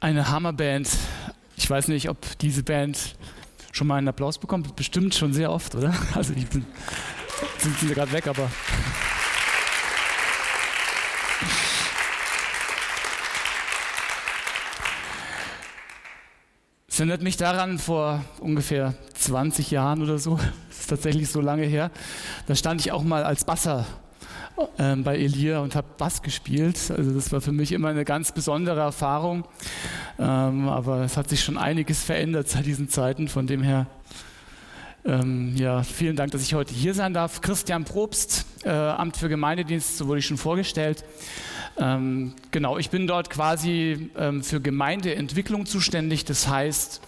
eine Hammerband. Ich weiß nicht, ob diese Band schon mal einen Applaus bekommt. Bestimmt schon sehr oft, oder? Also ich bin, sind sie gerade weg, aber. Es erinnert mich daran, vor ungefähr 20 Jahren oder so, das ist tatsächlich so lange her, da stand ich auch mal als Basser ähm, bei Elia und habe Bass gespielt. Also das war für mich immer eine ganz besondere Erfahrung. Ähm, aber es hat sich schon einiges verändert seit diesen Zeiten. Von dem her, ähm, ja, vielen Dank, dass ich heute hier sein darf. Christian Probst, äh, Amt für Gemeindedienst, so wurde ich schon vorgestellt. Ähm, genau, ich bin dort quasi ähm, für Gemeindeentwicklung zuständig. Das heißt,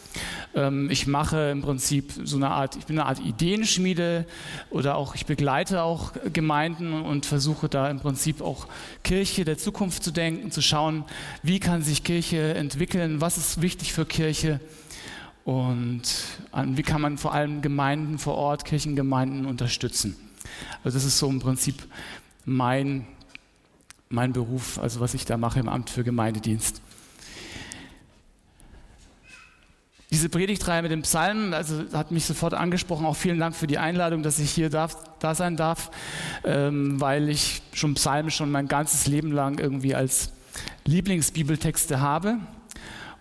ähm, ich mache im Prinzip so eine Art, ich bin eine Art Ideenschmiede oder auch ich begleite auch Gemeinden und versuche da im Prinzip auch Kirche der Zukunft zu denken, zu schauen, wie kann sich Kirche entwickeln, was ist wichtig für Kirche und wie kann man vor allem Gemeinden vor Ort, Kirchengemeinden unterstützen. Also das ist so im Prinzip mein mein Beruf, also was ich da mache im Amt für Gemeindedienst. Diese Predigtreihe mit dem Psalm, also hat mich sofort angesprochen. Auch vielen Dank für die Einladung, dass ich hier darf, da sein darf, ähm, weil ich schon Psalmen schon mein ganzes Leben lang irgendwie als Lieblingsbibeltexte habe.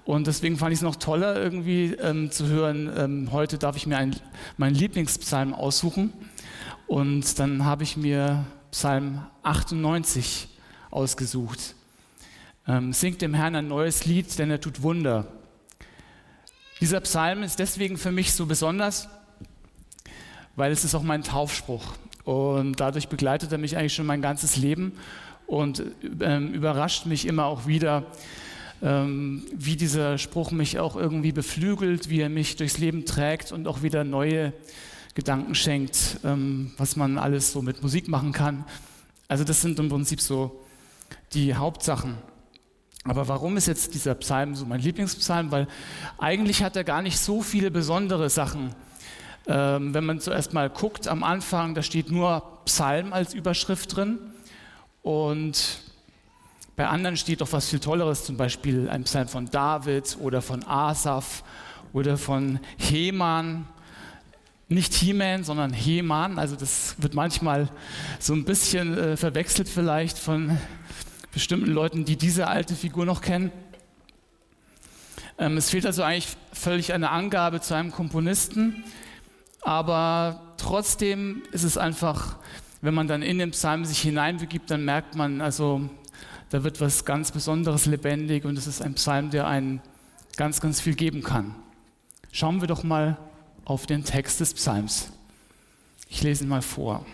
Und deswegen fand ich es noch toller, irgendwie ähm, zu hören, ähm, heute darf ich mir ein, meinen Lieblingspsalm aussuchen. Und dann habe ich mir Psalm 98 ausgesucht. Ähm, singt dem Herrn ein neues Lied, denn er tut Wunder. Dieser Psalm ist deswegen für mich so besonders, weil es ist auch mein Taufspruch. Und dadurch begleitet er mich eigentlich schon mein ganzes Leben und ähm, überrascht mich immer auch wieder, ähm, wie dieser Spruch mich auch irgendwie beflügelt, wie er mich durchs Leben trägt und auch wieder neue Gedanken schenkt, ähm, was man alles so mit Musik machen kann. Also das sind im Prinzip so die Hauptsachen. Aber warum ist jetzt dieser Psalm so mein Lieblingspsalm? Weil eigentlich hat er gar nicht so viele besondere Sachen. Ähm, wenn man zuerst mal guckt, am Anfang, da steht nur Psalm als Überschrift drin. Und bei anderen steht doch was viel Tolleres, zum Beispiel ein Psalm von David oder von Asaf oder von Heman. Nicht He-Man, sondern Heman. Also das wird manchmal so ein bisschen äh, verwechselt vielleicht von bestimmten Leuten, die diese alte Figur noch kennen. Ähm, es fehlt also eigentlich völlig eine Angabe zu einem Komponisten, aber trotzdem ist es einfach, wenn man dann in den Psalm sich hineinbegibt, dann merkt man, also da wird was ganz Besonderes lebendig und es ist ein Psalm, der einen ganz, ganz viel geben kann. Schauen wir doch mal auf den Text des Psalms. Ich lese ihn mal vor.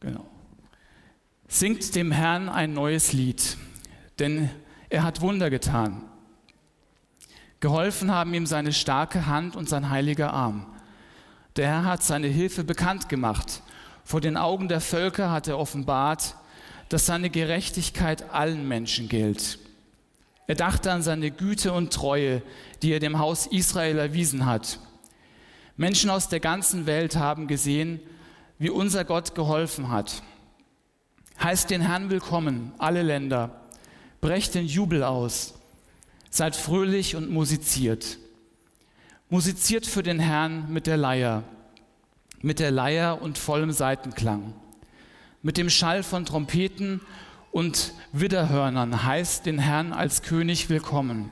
Genau. Singt dem Herrn ein neues Lied, denn er hat Wunder getan. Geholfen haben ihm seine starke Hand und sein heiliger Arm. Der Herr hat seine Hilfe bekannt gemacht. Vor den Augen der Völker hat er offenbart, dass seine Gerechtigkeit allen Menschen gilt. Er dachte an seine Güte und Treue, die er dem Haus Israel erwiesen hat. Menschen aus der ganzen Welt haben gesehen, wie unser Gott geholfen hat. Heißt den Herrn willkommen, alle Länder. Brecht den Jubel aus. Seid fröhlich und musiziert. Musiziert für den Herrn mit der Leier, mit der Leier und vollem Seitenklang. Mit dem Schall von Trompeten und Widderhörnern heißt den Herrn als König willkommen.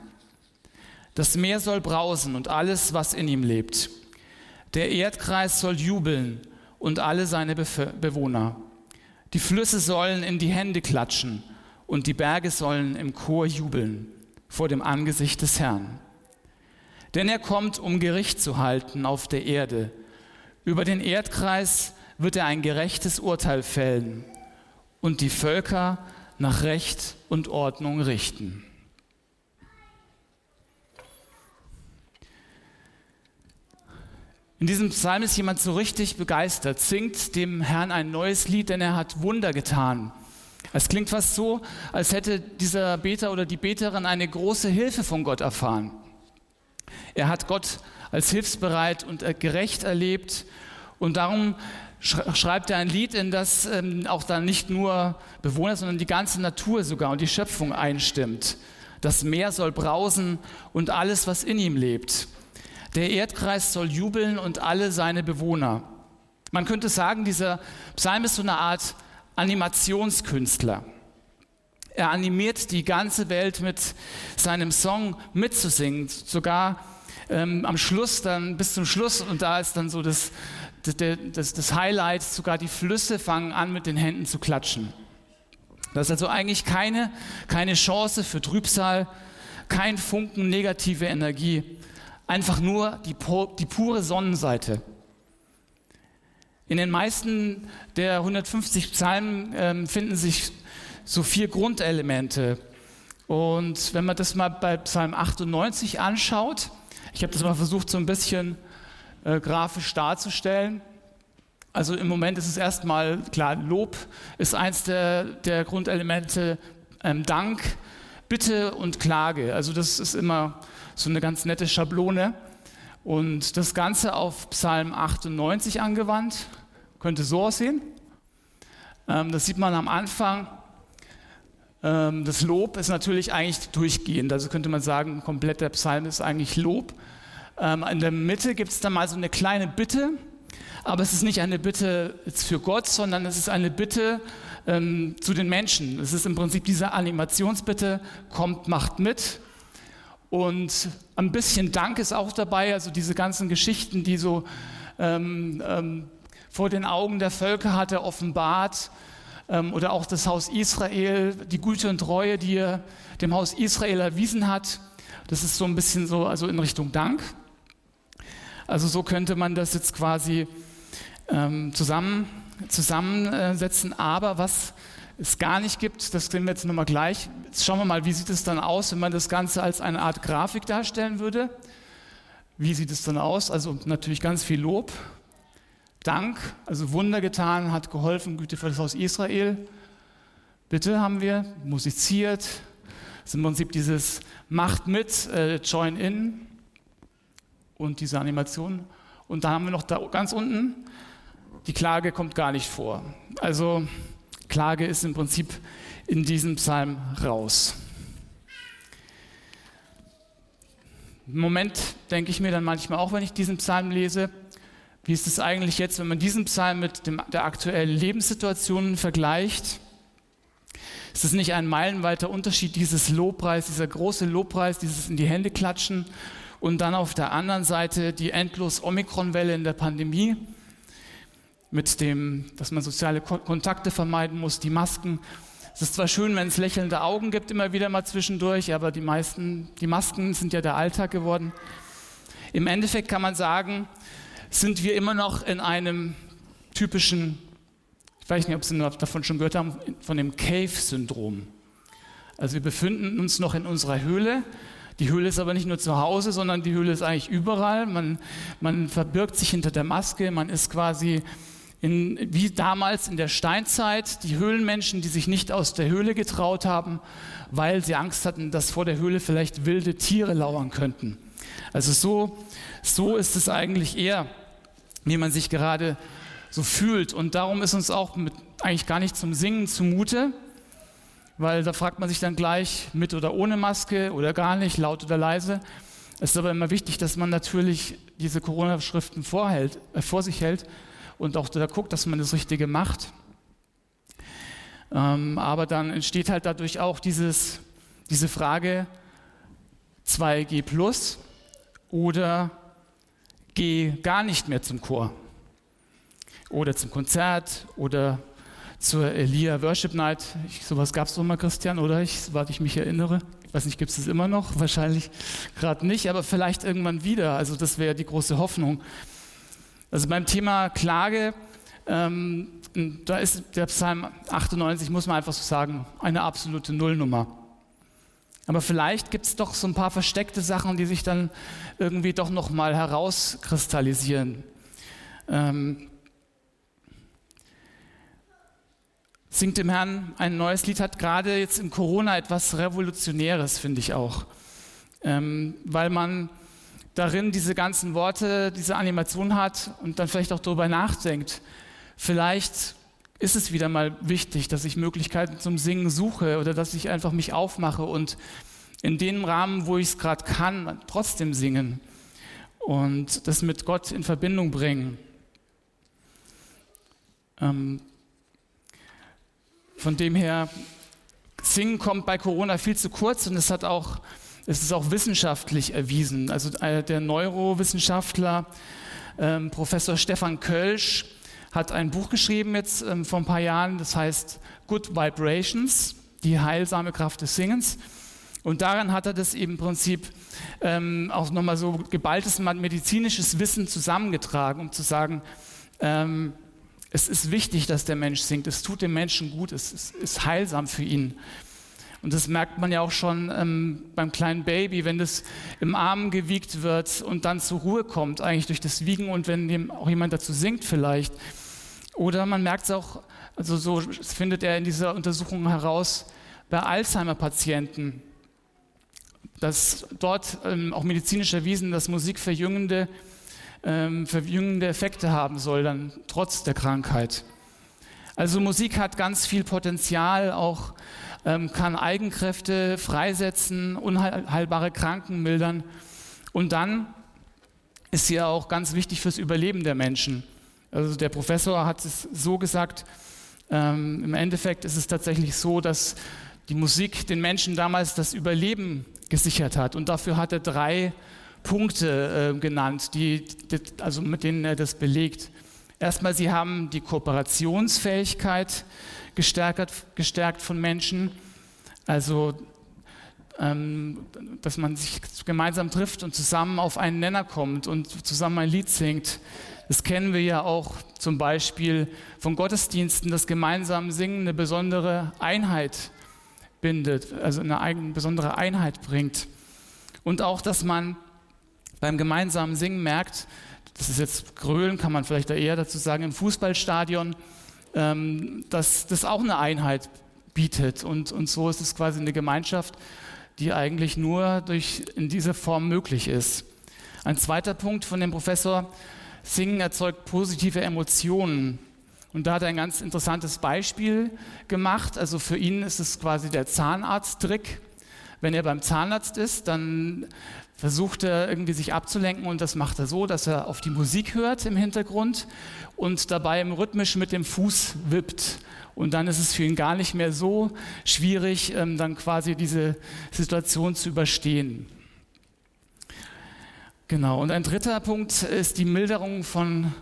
Das Meer soll brausen und alles, was in ihm lebt. Der Erdkreis soll jubeln und alle seine Bewohner. Die Flüsse sollen in die Hände klatschen und die Berge sollen im Chor jubeln vor dem Angesicht des Herrn. Denn er kommt, um Gericht zu halten auf der Erde. Über den Erdkreis wird er ein gerechtes Urteil fällen und die Völker nach Recht und Ordnung richten. In diesem Psalm ist jemand so richtig begeistert, singt dem Herrn ein neues Lied, denn er hat Wunder getan. Es klingt fast so, als hätte dieser Beter oder die Beterin eine große Hilfe von Gott erfahren. Er hat Gott als hilfsbereit und gerecht erlebt und darum schreibt er ein Lied, in das ähm, auch dann nicht nur Bewohner, sondern die ganze Natur sogar und die Schöpfung einstimmt. Das Meer soll brausen und alles, was in ihm lebt. Der Erdkreis soll jubeln und alle seine Bewohner. Man könnte sagen, dieser Psalm ist so eine Art Animationskünstler. Er animiert die ganze Welt mit seinem Song mitzusingen, sogar ähm, am Schluss, dann bis zum Schluss, und da ist dann so das, das, das Highlight, sogar die Flüsse fangen an, mit den Händen zu klatschen. Das ist also eigentlich keine, keine Chance für Trübsal, kein Funken negative Energie, einfach nur die, die pure Sonnenseite. In den meisten der 150 Psalmen ähm, finden sich so vier Grundelemente. Und wenn man das mal bei Psalm 98 anschaut, ich habe das mal versucht, so ein bisschen äh, grafisch darzustellen. Also im Moment ist es erstmal klar, Lob ist eins der, der Grundelemente, ähm, Dank, Bitte und Klage. Also das ist immer so eine ganz nette Schablone. Und das Ganze auf Psalm 98 angewandt, könnte so aussehen. Ähm, das sieht man am Anfang. Ähm, das Lob ist natürlich eigentlich durchgehend. Also könnte man sagen, komplett der Psalm ist eigentlich Lob. Ähm, in der Mitte gibt es dann mal so eine kleine Bitte, aber es ist nicht eine Bitte für Gott, sondern es ist eine Bitte ähm, zu den Menschen. Es ist im Prinzip diese Animationsbitte, kommt, macht mit. Und ein bisschen Dank ist auch dabei, also diese ganzen Geschichten, die so ähm, ähm, vor den Augen der Völker hat er offenbart. Ähm, oder auch das Haus Israel, die Güte und Treue, die er dem Haus Israel erwiesen hat. Das ist so ein bisschen so, also in Richtung Dank. Also so könnte man das jetzt quasi ähm, zusammen, zusammensetzen. Aber was es gar nicht gibt, das sehen wir jetzt nochmal gleich. Jetzt schauen wir mal, wie sieht es dann aus, wenn man das Ganze als eine Art Grafik darstellen würde. Wie sieht es dann aus? Also natürlich ganz viel Lob, Dank, also Wunder getan, hat geholfen, Güte für das Haus Israel. Bitte haben wir musiziert. Das ist im Prinzip dieses Macht mit, äh, Join in und diese Animation. Und dann haben wir noch da ganz unten, die Klage kommt gar nicht vor. Also Klage ist im Prinzip in diesem Psalm raus. Im Moment denke ich mir dann manchmal auch, wenn ich diesen Psalm lese, wie ist es eigentlich jetzt, wenn man diesen Psalm mit dem, der aktuellen Lebenssituation vergleicht? Ist es nicht ein meilenweiter Unterschied, dieses Lobpreis, dieser große Lobpreis, dieses in die Hände klatschen und dann auf der anderen Seite die endlos Omikron-Welle in der Pandemie mit dem, dass man soziale Kontakte vermeiden muss, die Masken. Es ist zwar schön, wenn es lächelnde Augen gibt, immer wieder mal zwischendurch, aber die meisten, die Masken sind ja der Alltag geworden. Im Endeffekt kann man sagen, sind wir immer noch in einem typischen, ich weiß nicht, ob Sie davon schon gehört haben, von dem Cave-Syndrom. Also wir befinden uns noch in unserer Höhle, die Höhle ist aber nicht nur zu Hause, sondern die Höhle ist eigentlich überall. Man, man verbirgt sich hinter der Maske, man ist quasi in, wie damals in der Steinzeit, die Höhlenmenschen, die sich nicht aus der Höhle getraut haben, weil sie Angst hatten, dass vor der Höhle vielleicht wilde Tiere lauern könnten. Also so, so ist es eigentlich eher, wie man sich gerade so fühlt. Und darum ist uns auch mit, eigentlich gar nicht zum Singen zumute, weil da fragt man sich dann gleich mit oder ohne Maske oder gar nicht, laut oder leise. Es ist aber immer wichtig, dass man natürlich diese Corona-Schriften äh, vor sich hält und auch da guckt, dass man das Richtige macht. Ähm, aber dann entsteht halt dadurch auch dieses, diese Frage 2G plus oder geh gar nicht mehr zum Chor oder zum Konzert oder zur Elia Worship Night. Ich, sowas gab es doch mal, Christian, oder? Ich, soweit ich mich erinnere. Ich weiß nicht, gibt es das immer noch? Wahrscheinlich gerade nicht, aber vielleicht irgendwann wieder. Also das wäre die große Hoffnung. Also beim Thema Klage, ähm, da ist der Psalm 98, muss man einfach so sagen, eine absolute Nullnummer. Aber vielleicht gibt es doch so ein paar versteckte Sachen, die sich dann irgendwie doch nochmal herauskristallisieren. Ähm, singt dem Herrn ein neues Lied, hat gerade jetzt in Corona etwas Revolutionäres, finde ich auch. Ähm, weil man darin diese ganzen Worte, diese Animation hat und dann vielleicht auch darüber nachdenkt, vielleicht ist es wieder mal wichtig, dass ich Möglichkeiten zum Singen suche oder dass ich einfach mich aufmache und in dem Rahmen, wo ich es gerade kann, trotzdem singen und das mit Gott in Verbindung bringen. Ähm, von dem her, Singen kommt bei Corona viel zu kurz und es hat auch, es ist auch wissenschaftlich erwiesen. Also äh, der Neurowissenschaftler ähm, Professor Stefan Kölsch hat ein Buch geschrieben jetzt ähm, vor ein paar Jahren, das heißt Good Vibrations, die heilsame Kraft des Singens. Und daran hat er das eben im Prinzip ähm, auch nochmal so geballtes medizinisches Wissen zusammengetragen, um zu sagen, ähm, es ist wichtig, dass der Mensch singt. Es tut dem Menschen gut. Es ist, ist heilsam für ihn. Und das merkt man ja auch schon ähm, beim kleinen Baby, wenn das im Arm gewiegt wird und dann zur Ruhe kommt, eigentlich durch das Wiegen und wenn dem auch jemand dazu singt vielleicht. Oder man merkt es auch, also so findet er in dieser Untersuchung heraus, bei Alzheimer-Patienten, dass dort ähm, auch medizinisch erwiesen, dass Musik verjüngende ähm, verjüngende Effekte haben soll, dann trotz der Krankheit. Also Musik hat ganz viel Potenzial, auch ähm, kann Eigenkräfte freisetzen, unheilbare Kranken mildern. Und dann ist sie auch ganz wichtig fürs Überleben der Menschen. Also der Professor hat es so gesagt, ähm, im Endeffekt ist es tatsächlich so, dass die Musik den Menschen damals das Überleben gesichert hat. Und dafür hat er drei Punkte äh, genannt, die, die, also mit denen er das belegt. Erstmal, sie haben die Kooperationsfähigkeit gestärkt, gestärkt von Menschen, also ähm, dass man sich gemeinsam trifft und zusammen auf einen Nenner kommt und zusammen ein Lied singt. Das kennen wir ja auch zum Beispiel von Gottesdiensten, dass gemeinsam Singen eine besondere Einheit bindet, also eine, eine besondere Einheit bringt. Und auch, dass man beim gemeinsamen Singen merkt, das ist jetzt Grölen, kann man vielleicht eher dazu sagen, im Fußballstadion, ähm, dass das auch eine Einheit bietet. Und, und so ist es quasi eine Gemeinschaft, die eigentlich nur durch, in dieser Form möglich ist. Ein zweiter Punkt von dem Professor, Singen erzeugt positive Emotionen. Und da hat er ein ganz interessantes Beispiel gemacht. Also für ihn ist es quasi der Zahnarzttrick. Wenn er beim Zahnarzt ist, dann versucht er irgendwie sich abzulenken und das macht er so, dass er auf die Musik hört im Hintergrund und dabei im rhythmisch mit dem Fuß wippt. Und dann ist es für ihn gar nicht mehr so schwierig, ähm, dann quasi diese Situation zu überstehen. Genau. Und ein dritter Punkt ist die Milderung von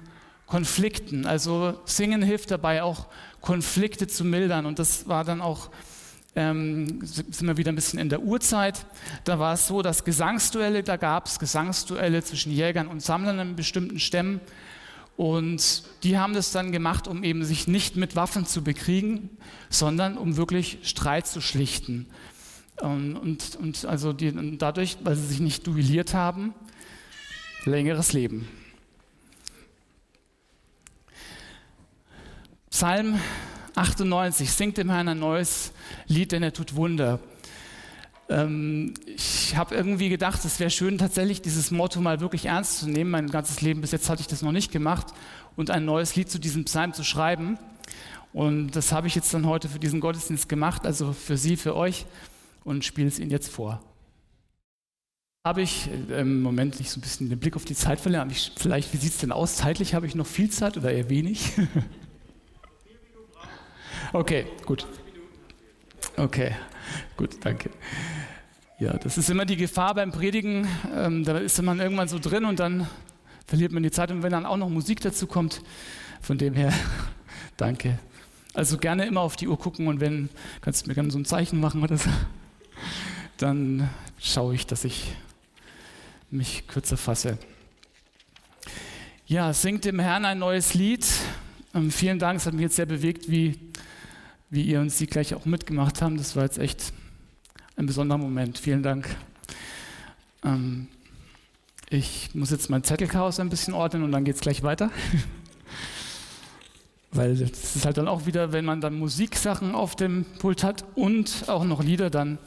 Konflikten. Also Singen hilft dabei auch, Konflikte zu mildern. Und das war dann auch ähm, sind wir wieder ein bisschen in der Urzeit. Da war es so, dass Gesangsduelle, da gab es Gesangsduelle zwischen Jägern und Sammlern in bestimmten Stämmen. Und die haben das dann gemacht, um eben sich nicht mit Waffen zu bekriegen, sondern um wirklich Streit zu schlichten. Und, und, und also die, und dadurch, weil sie sich nicht duelliert haben, längeres Leben. Psalm 98, singt dem Herrn ein neues Lied, denn er tut Wunder. Ähm, ich habe irgendwie gedacht, es wäre schön, tatsächlich dieses Motto mal wirklich ernst zu nehmen. Mein ganzes Leben bis jetzt hatte ich das noch nicht gemacht und ein neues Lied zu diesem Psalm zu schreiben. Und das habe ich jetzt dann heute für diesen Gottesdienst gemacht, also für Sie, für euch und spiele es Ihnen jetzt vor. Habe ich äh, im Moment nicht so ein bisschen den Blick auf die Zeit verlieren? Vielleicht, wie sieht es denn aus? Zeitlich habe ich noch viel Zeit oder eher wenig? Okay, gut. Okay, gut, danke. Ja, das ist immer die Gefahr beim Predigen. Ähm, da ist man irgendwann so drin und dann verliert man die Zeit. Und wenn dann auch noch Musik dazu kommt, von dem her, danke. Also gerne immer auf die Uhr gucken und wenn, kannst du mir gerne so ein Zeichen machen oder so, dann schaue ich, dass ich mich kürzer fasse. Ja, singt dem Herrn ein neues Lied. Ähm, vielen Dank, es hat mich jetzt sehr bewegt, wie wie ihr und sie gleich auch mitgemacht haben. Das war jetzt echt ein besonderer Moment. Vielen Dank. Ähm, ich muss jetzt mein Zettelchaos ein bisschen ordnen und dann geht es gleich weiter. Weil das ist halt dann auch wieder, wenn man dann Musiksachen auf dem Pult hat und auch noch Lieder, dann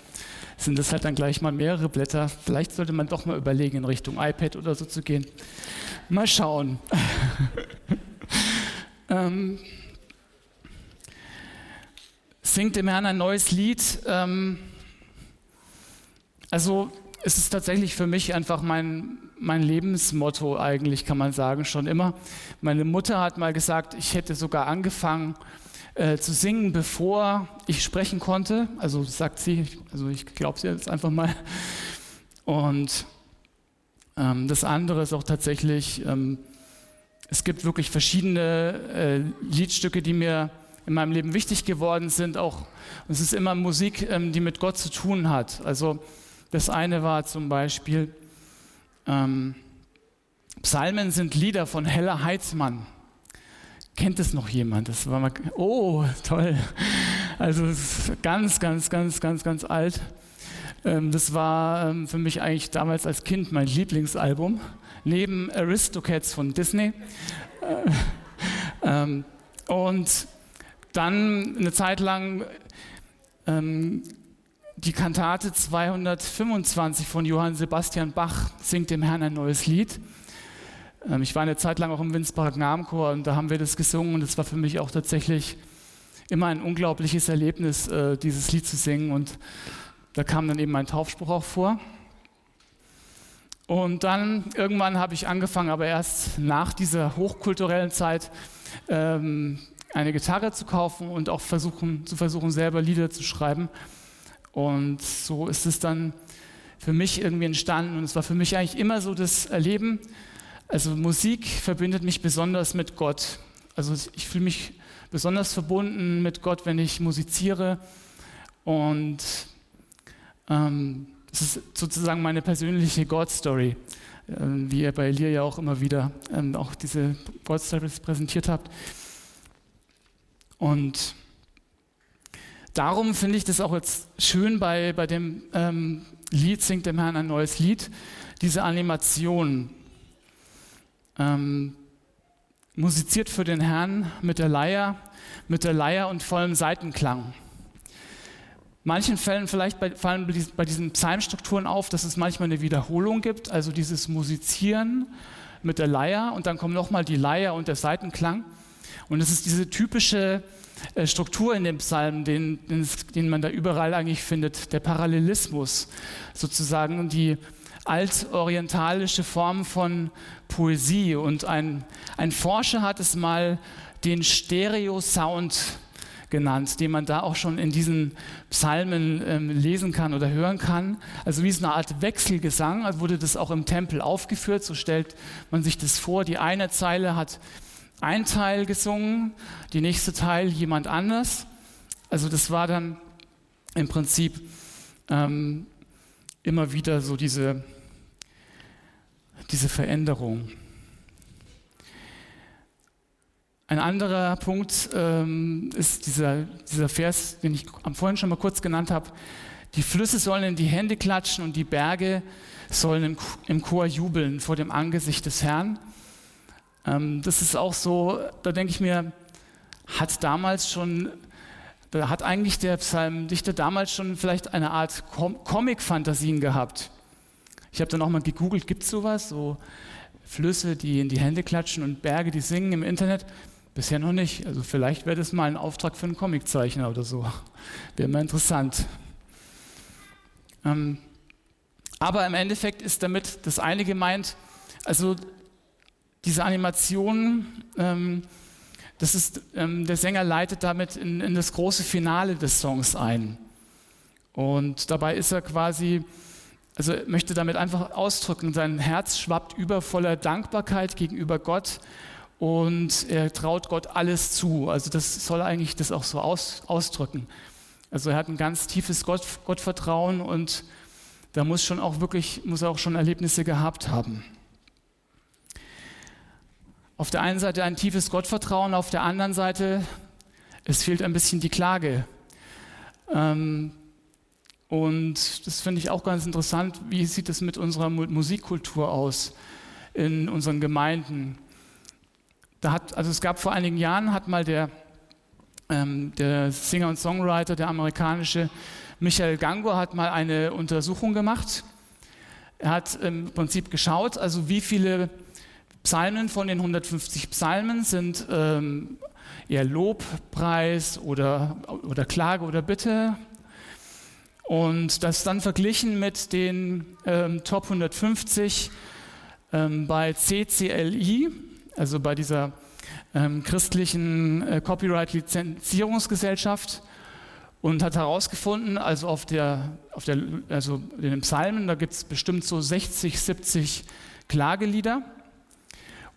sind das halt dann gleich mal mehrere Blätter. Vielleicht sollte man doch mal überlegen, in Richtung iPad oder so zu gehen. Mal schauen. Ähm, singt dem Herrn ein neues Lied. Ähm, also es ist tatsächlich für mich einfach mein, mein Lebensmotto eigentlich, kann man sagen, schon immer. Meine Mutter hat mal gesagt, ich hätte sogar angefangen äh, zu singen, bevor ich sprechen konnte. Also sagt sie, also ich glaube sie jetzt einfach mal. Und ähm, das andere ist auch tatsächlich, ähm, es gibt wirklich verschiedene äh, Liedstücke, die mir in meinem Leben wichtig geworden sind. Auch es ist immer Musik, ähm, die mit Gott zu tun hat. Also das eine war zum Beispiel, ähm, Psalmen sind Lieder von Hella Heitzmann. Kennt es noch jemand? Das war mal, oh, toll. Also ganz, ganz, ganz, ganz, ganz alt. Ähm, das war ähm, für mich eigentlich damals als Kind mein Lieblingsalbum, neben Aristocats von Disney. Äh, ähm, und dann eine Zeit lang ähm, die Kantate 225 von Johann Sebastian Bach singt dem Herrn ein neues Lied. Ähm, ich war eine Zeit lang auch im Winsbacher Gnadenchor und da haben wir das gesungen und es war für mich auch tatsächlich immer ein unglaubliches Erlebnis, äh, dieses Lied zu singen und da kam dann eben mein Taufspruch auch vor. Und dann irgendwann habe ich angefangen, aber erst nach dieser hochkulturellen Zeit, ähm, eine Gitarre zu kaufen und auch versuchen, zu versuchen, selber Lieder zu schreiben. Und so ist es dann für mich irgendwie entstanden. Und es war für mich eigentlich immer so das Erleben. Also Musik verbindet mich besonders mit Gott. Also ich fühle mich besonders verbunden mit Gott, wenn ich musiziere. Und ähm, das ist sozusagen meine persönliche God-Story, äh, wie ihr bei Elia ja auch immer wieder ähm, auch diese God-Stories präsentiert habt. Und darum finde ich das auch jetzt schön bei, bei dem ähm, Lied Singt dem Herrn ein neues Lied, diese Animation. Ähm, musiziert für den Herrn mit der Leier, mit der Leier und vollem Seitenklang. Manchen Fällen vielleicht bei, fallen bei diesen Psalmstrukturen auf, dass es manchmal eine Wiederholung gibt, also dieses Musizieren mit der Leier und dann kommen nochmal die Leier und der Seitenklang. Und es ist diese typische äh, Struktur in dem Psalm, den, den, man da überall eigentlich findet, der Parallelismus, sozusagen die altorientalische Form von Poesie. Und ein, ein Forscher hat es mal den Stereo-Sound genannt, den man da auch schon in diesen Psalmen ähm, lesen kann oder hören kann. Also wie es eine Art Wechselgesang, also wurde das auch im Tempel aufgeführt, so stellt man sich das vor. Die eine Zeile hat ein Teil gesungen, die nächste Teil jemand anders. Also das war dann im Prinzip ähm, immer wieder so diese, diese Veränderung. Ein anderer Punkt ähm, ist dieser, dieser Vers, den ich am vorhin schon mal kurz genannt habe. Die Flüsse sollen in die Hände klatschen und die Berge sollen im, im Chor jubeln vor dem Angesicht des Herrn. Ähm, das ist auch so, da denke ich mir, hat damals schon, da hat eigentlich der Psalmdichter damals schon vielleicht eine Art Com Comic-Fantasien gehabt. Ich habe dann auch mal gegoogelt, gibt es sowas? So Flüsse, die in die Hände klatschen und Berge, die singen im Internet. Bisher noch nicht. Also vielleicht wäre das mal ein Auftrag für einen Comiczeichner oder so. Wäre mal interessant. Ähm, aber im Endeffekt ist damit das eine gemeint, also diese Animation, ähm, das ist, ähm, der Sänger leitet damit in, in, das große Finale des Songs ein. Und dabei ist er quasi, also möchte damit einfach ausdrücken, sein Herz schwappt über voller Dankbarkeit gegenüber Gott und er traut Gott alles zu. Also das soll eigentlich das auch so aus, ausdrücken. Also er hat ein ganz tiefes Gott, Gottvertrauen und da muss schon auch wirklich, muss er auch schon Erlebnisse gehabt haben. Auf der einen Seite ein tiefes Gottvertrauen, auf der anderen Seite, es fehlt ein bisschen die Klage. Ähm, und das finde ich auch ganz interessant. Wie sieht es mit unserer Musikkultur aus in unseren Gemeinden? Da hat, also es gab vor einigen Jahren, hat mal der, ähm, der Singer und Songwriter, der amerikanische Michael Gango, hat mal eine Untersuchung gemacht. Er hat im Prinzip geschaut, also wie viele Psalmen von den 150 Psalmen sind ähm, eher Lobpreis oder, oder Klage oder Bitte. Und das dann verglichen mit den ähm, Top 150 ähm, bei CCLI, also bei dieser ähm, christlichen äh, Copyright-Lizenzierungsgesellschaft und hat herausgefunden, also auf der, auf der, also in den Psalmen, da gibt es bestimmt so 60, 70 Klagelieder.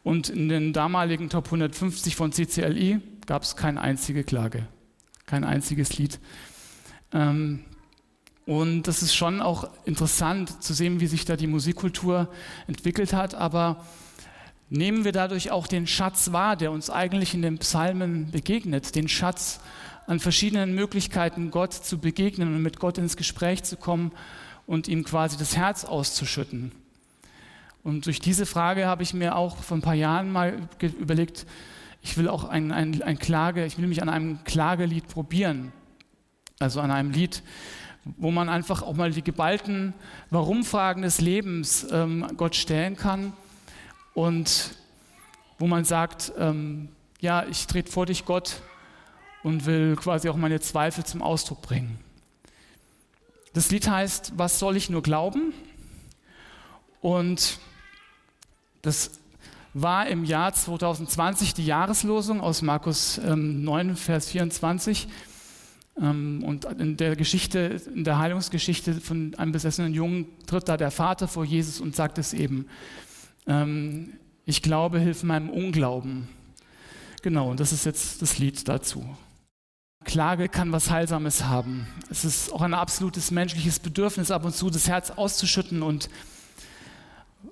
Und in den damaligen Top 150 von CCLI gab es keine einzige Klage, kein einziges Lied. Ähm, und das ist schon auch interessant zu sehen, wie sich da die Musikkultur entwickelt hat. Aber nehmen wir dadurch auch den Schatz wahr, der uns eigentlich in den Psalmen begegnet, den Schatz an verschiedenen Möglichkeiten, Gott zu begegnen und mit Gott ins Gespräch zu kommen und ihm quasi das Herz auszuschütten. Und durch diese Frage habe ich mir auch vor ein paar Jahren mal überlegt, ich will auch ein, ein, ein Klage, ich will mich an einem Klagelied probieren. Also an einem Lied, wo man einfach auch mal die geballten Warum-Fragen des Lebens ähm, Gott stellen kann und wo man sagt, ähm, ja, ich trete vor dich Gott und will quasi auch meine Zweifel zum Ausdruck bringen. Das Lied heißt, was soll ich nur glauben? Und das war im Jahr 2020 die Jahreslosung aus Markus ähm, 9, Vers 24. Ähm, und in der Geschichte, in der Heilungsgeschichte von einem besessenen Jungen tritt da der Vater vor Jesus und sagt es eben. Ähm, ich glaube, hilf meinem Unglauben. Genau, und das ist jetzt das Lied dazu. Klage kann was Heilsames haben. Es ist auch ein absolutes menschliches Bedürfnis, ab und zu das Herz auszuschütten und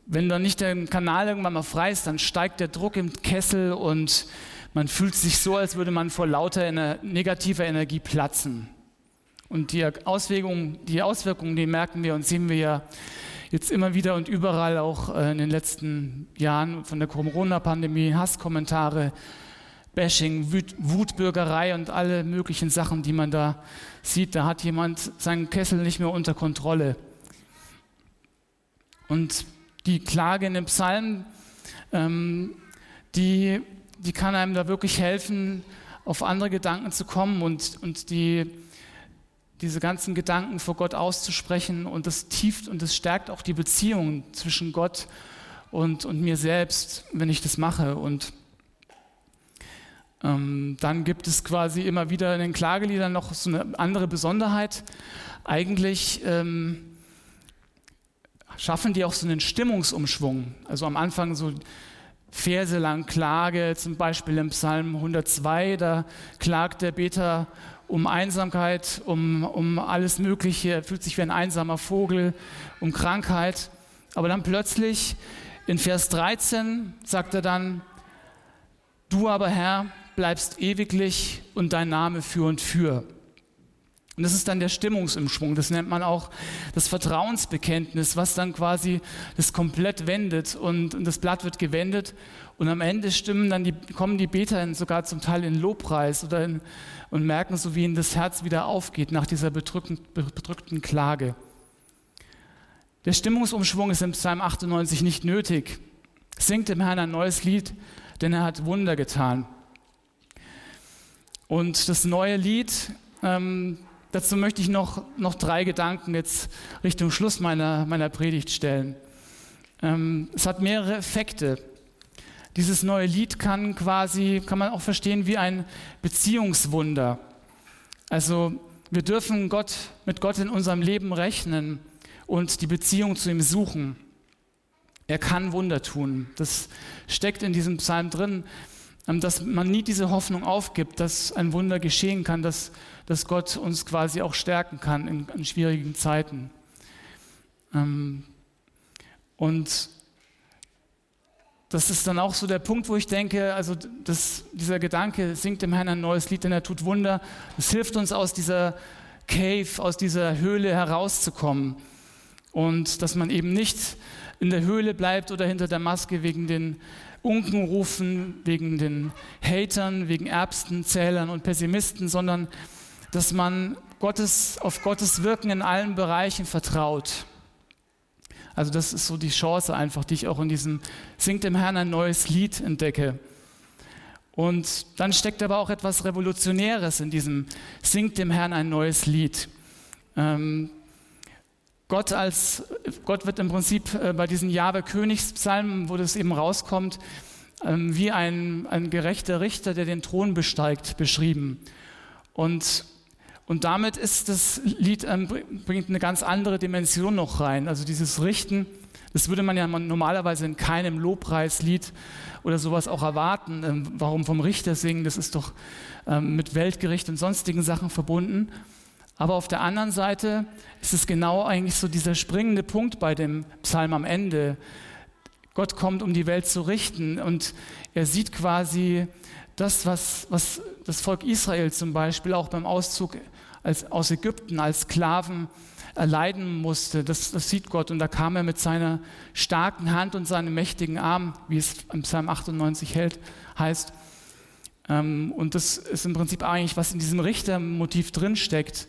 wenn dann nicht der Kanal irgendwann mal frei ist, dann steigt der Druck im Kessel und man fühlt sich so, als würde man vor lauter negativer Energie platzen. Und die Auswirkungen, die Auswirkungen, die merken wir und sehen wir ja jetzt immer wieder und überall auch äh, in den letzten Jahren von der Corona-Pandemie, Hasskommentare, Bashing, Wut, Wutbürgerei und alle möglichen Sachen, die man da sieht. Da hat jemand seinen Kessel nicht mehr unter Kontrolle. Und die Klage in den Psalmen, ähm, die, die kann einem da wirklich helfen, auf andere Gedanken zu kommen und, und die, diese ganzen Gedanken vor Gott auszusprechen. Und das tieft und das stärkt auch die Beziehung zwischen Gott und, und mir selbst, wenn ich das mache. Und ähm, dann gibt es quasi immer wieder in den Klageliedern noch so eine andere Besonderheit. Eigentlich ähm, schaffen die auch so einen Stimmungsumschwung. Also am Anfang so Verse lang Klage, zum Beispiel im Psalm 102, da klagt der Beter um Einsamkeit, um, um alles Mögliche, er fühlt sich wie ein einsamer Vogel, um Krankheit. Aber dann plötzlich in Vers 13 sagt er dann, du aber Herr bleibst ewiglich und dein Name für und für. Und das ist dann der Stimmungsumschwung. Das nennt man auch das Vertrauensbekenntnis, was dann quasi das komplett wendet und, und das Blatt wird gewendet. Und am Ende stimmen dann die, kommen die Beter sogar zum Teil in Lobpreis oder in, und merken so, wie ihnen das Herz wieder aufgeht nach dieser bedrückten Klage. Der Stimmungsumschwung ist im Psalm 98 nicht nötig. Singt dem Herrn ein neues Lied, denn er hat Wunder getan. Und das neue Lied ähm, Dazu möchte ich noch, noch drei Gedanken jetzt Richtung Schluss meiner, meiner Predigt stellen. Ähm, es hat mehrere Effekte. Dieses neue Lied kann quasi, kann man auch verstehen wie ein Beziehungswunder. Also wir dürfen Gott, mit Gott in unserem Leben rechnen und die Beziehung zu ihm suchen. Er kann Wunder tun. Das steckt in diesem Psalm drin. Ähm, dass man nie diese Hoffnung aufgibt, dass ein Wunder geschehen kann, dass, dass Gott uns quasi auch stärken kann in, in schwierigen Zeiten. Ähm, und das ist dann auch so der Punkt, wo ich denke, also das, dieser Gedanke, singt dem Herrn ein neues Lied, denn er tut Wunder, das hilft uns aus dieser Cave, aus dieser Höhle herauszukommen. Und dass man eben nicht in der Höhle bleibt oder hinter der Maske wegen den Unkenrufen, wegen den Hatern, wegen Erbsten, Zählern und Pessimisten, sondern dass man Gottes, auf Gottes Wirken in allen Bereichen vertraut. Also das ist so die Chance einfach, die ich auch in diesem Singt dem Herrn ein neues Lied entdecke. Und dann steckt aber auch etwas Revolutionäres in diesem Singt dem Herrn ein neues Lied. Ähm, Gott, als, Gott wird im Prinzip äh, bei diesen Jahwe-Königspsalmen, wo das eben rauskommt, ähm, wie ein, ein gerechter Richter, der den Thron besteigt, beschrieben. Und, und damit ist das Lied, ähm, bringt eine ganz andere Dimension noch rein. Also dieses Richten, das würde man ja normalerweise in keinem Lobpreislied oder sowas auch erwarten. Ähm, warum vom Richter singen? Das ist doch mit Weltgericht und sonstigen Sachen verbunden. Aber auf der anderen Seite ist es genau eigentlich so dieser springende Punkt bei dem Psalm am Ende. Gott kommt, um die Welt zu richten und er sieht quasi das, was, was das Volk Israel zum Beispiel auch beim Auszug als, aus Ägypten als Sklaven erleiden musste. Das, das sieht Gott und da kam er mit seiner starken Hand und seinem mächtigen Arm, wie es im Psalm 98 hält, heißt. Ähm, und das ist im Prinzip eigentlich, was in diesem Richtermotiv drinsteckt.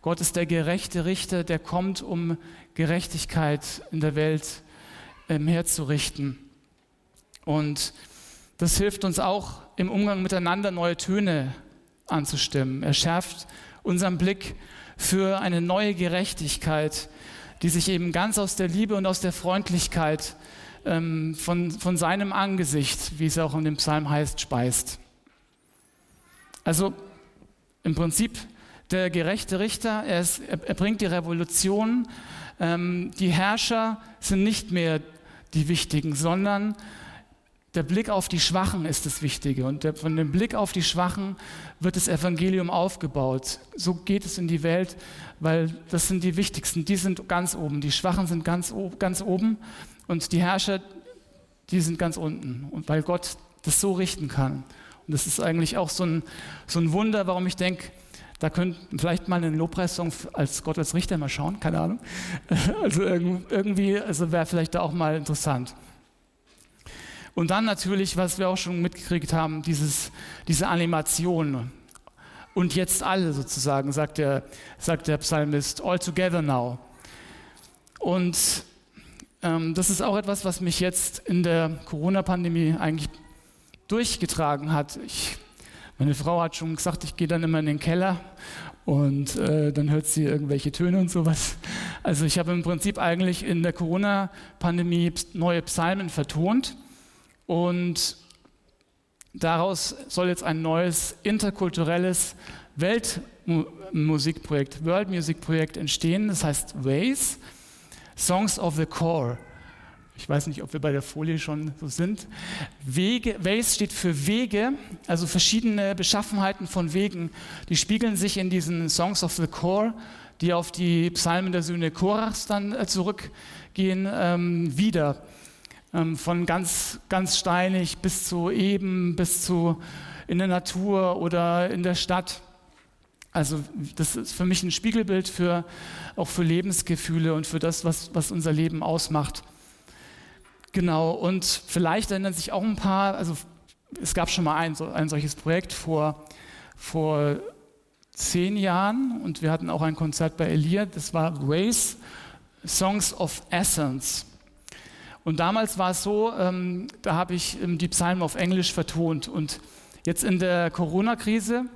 Gott ist der gerechte Richter, der kommt, um Gerechtigkeit in der Welt ähm, herzurichten. Und das hilft uns auch im Umgang miteinander neue Töne anzustimmen. Er schärft unseren Blick für eine neue Gerechtigkeit, die sich eben ganz aus der Liebe und aus der Freundlichkeit ähm, von, von seinem Angesicht, wie es auch in dem Psalm heißt, speist. Also im Prinzip der gerechte Richter, er, ist, er bringt die Revolution. Ähm, die Herrscher sind nicht mehr die Wichtigen, sondern der Blick auf die Schwachen ist das Wichtige. Und der, von dem Blick auf die Schwachen wird das Evangelium aufgebaut. So geht es in die Welt, weil das sind die Wichtigsten. Die sind ganz oben. Die Schwachen sind ganz, ganz oben. Und die Herrscher, die sind ganz unten. Und weil Gott das so richten kann. Und das ist eigentlich auch so ein, so ein Wunder, warum ich denke, da könnten vielleicht mal einen Lobpreissong als Gott als Richter mal schauen, keine Ahnung. Also irgendwie, also wäre vielleicht da auch mal interessant. Und dann natürlich, was wir auch schon mitgekriegt haben, dieses, diese Animation. Und jetzt alle sozusagen, sagt der, sagt der Psalmist, all together now. Und ähm, das ist auch etwas, was mich jetzt in der Corona-Pandemie eigentlich durchgetragen hat. Ich meine Frau hat schon gesagt, ich gehe dann immer in den Keller und äh, dann hört sie irgendwelche Töne und sowas. Also ich habe im Prinzip eigentlich in der Corona-Pandemie neue Psalmen vertont und daraus soll jetzt ein neues interkulturelles Weltmusikprojekt, World Music Projekt entstehen. Das heißt Ways, Songs of the Core. Ich weiß nicht, ob wir bei der Folie schon so sind. Wege, Ways steht für Wege, also verschiedene Beschaffenheiten von Wegen, die spiegeln sich in diesen Songs of the Core, die auf die Psalmen der Söhne Korachs dann äh, zurückgehen, ähm, wieder. Ähm, von ganz, ganz steinig bis zu eben, bis zu in der Natur oder in der Stadt. Also das ist für mich ein Spiegelbild für, auch für Lebensgefühle und für das, was, was unser Leben ausmacht. Genau, und vielleicht erinnern sich auch ein paar, also es gab schon mal ein, ein solches Projekt vor, vor zehn Jahren und wir hatten auch ein Konzert bei Elia, das war Race Songs of Essence. Und damals war es so, ähm, da habe ich ähm, die Psalmen auf Englisch vertont und jetzt in der Corona-Krise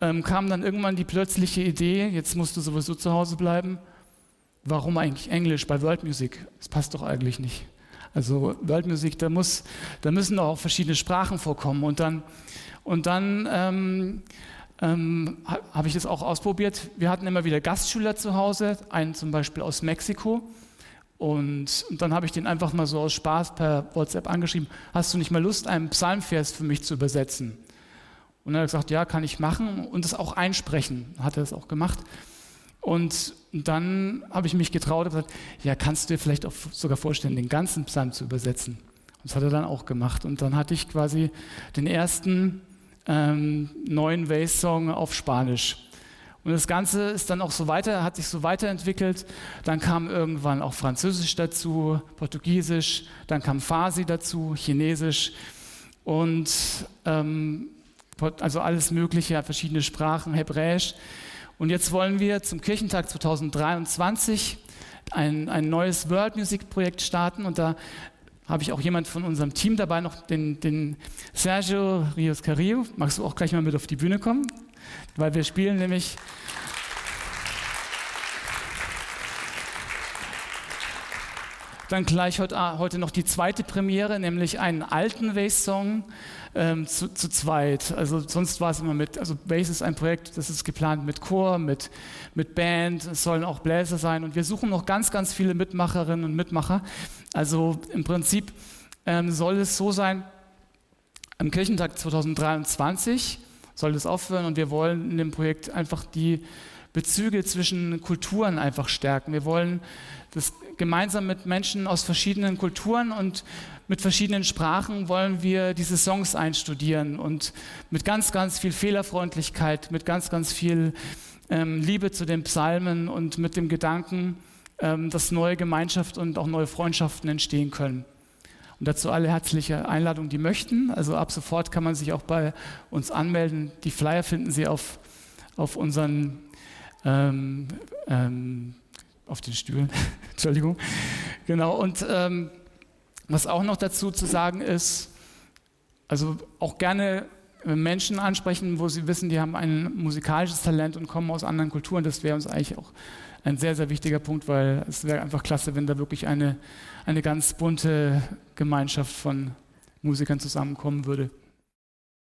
ähm, kam dann irgendwann die plötzliche Idee, jetzt musst du sowieso zu Hause bleiben, warum eigentlich Englisch bei World Music? Das passt doch eigentlich nicht. Also Weltmusik, da, muss, da müssen auch verschiedene Sprachen vorkommen. Und dann, und dann ähm, ähm, habe ich das auch ausprobiert. Wir hatten immer wieder Gastschüler zu Hause, einen zum Beispiel aus Mexiko. Und, und dann habe ich den einfach mal so aus Spaß per WhatsApp angeschrieben, hast du nicht mal Lust, einen Psalmvers für mich zu übersetzen? Und er hat gesagt, ja, kann ich machen und das auch einsprechen. Hat er das auch gemacht. Und dann habe ich mich getraut und gesagt, ja, kannst du dir vielleicht auch sogar vorstellen, den ganzen Psalm zu übersetzen? Und das hat er dann auch gemacht. Und dann hatte ich quasi den ersten ähm, neuen Waze-Song auf Spanisch. Und das Ganze ist dann auch so weiter, hat sich so weiterentwickelt. Dann kam irgendwann auch Französisch dazu, Portugiesisch, dann kam Farsi dazu, Chinesisch und ähm, also alles Mögliche, verschiedene Sprachen, Hebräisch. Und jetzt wollen wir zum Kirchentag 2023 ein, ein neues World Music Projekt starten und da habe ich auch jemand von unserem Team dabei, noch den, den Sergio Rios Carrillo. Magst du auch gleich mal mit auf die Bühne kommen? Weil wir spielen nämlich Dann gleich heute, ah, heute noch die zweite Premiere, nämlich einen alten Bass-Song ähm, zu, zu, zweit. Also sonst war es immer mit, also Bass ist ein Projekt, das ist geplant mit Chor, mit, mit Band, es sollen auch Bläser sein und wir suchen noch ganz, ganz viele Mitmacherinnen und Mitmacher. Also im Prinzip ähm, soll es so sein, am Kirchentag 2023 soll es aufhören und wir wollen in dem Projekt einfach die Bezüge zwischen Kulturen einfach stärken. Wir wollen das gemeinsam mit Menschen aus verschiedenen Kulturen und mit verschiedenen Sprachen wollen wir diese Songs einstudieren und mit ganz, ganz viel Fehlerfreundlichkeit, mit ganz, ganz viel ähm, Liebe zu den Psalmen und mit dem Gedanken, ähm, dass neue Gemeinschaft und auch neue Freundschaften entstehen können. Und dazu alle herzliche Einladung, die möchten. Also ab sofort kann man sich auch bei uns anmelden. Die Flyer finden Sie auf, auf unseren ähm, ähm, auf den Stühlen, Entschuldigung. Genau, und ähm, was auch noch dazu zu sagen ist, also auch gerne Menschen ansprechen, wo sie wissen, die haben ein musikalisches Talent und kommen aus anderen Kulturen. Das wäre uns eigentlich auch ein sehr, sehr wichtiger Punkt, weil es wäre einfach klasse, wenn da wirklich eine, eine ganz bunte Gemeinschaft von Musikern zusammenkommen würde.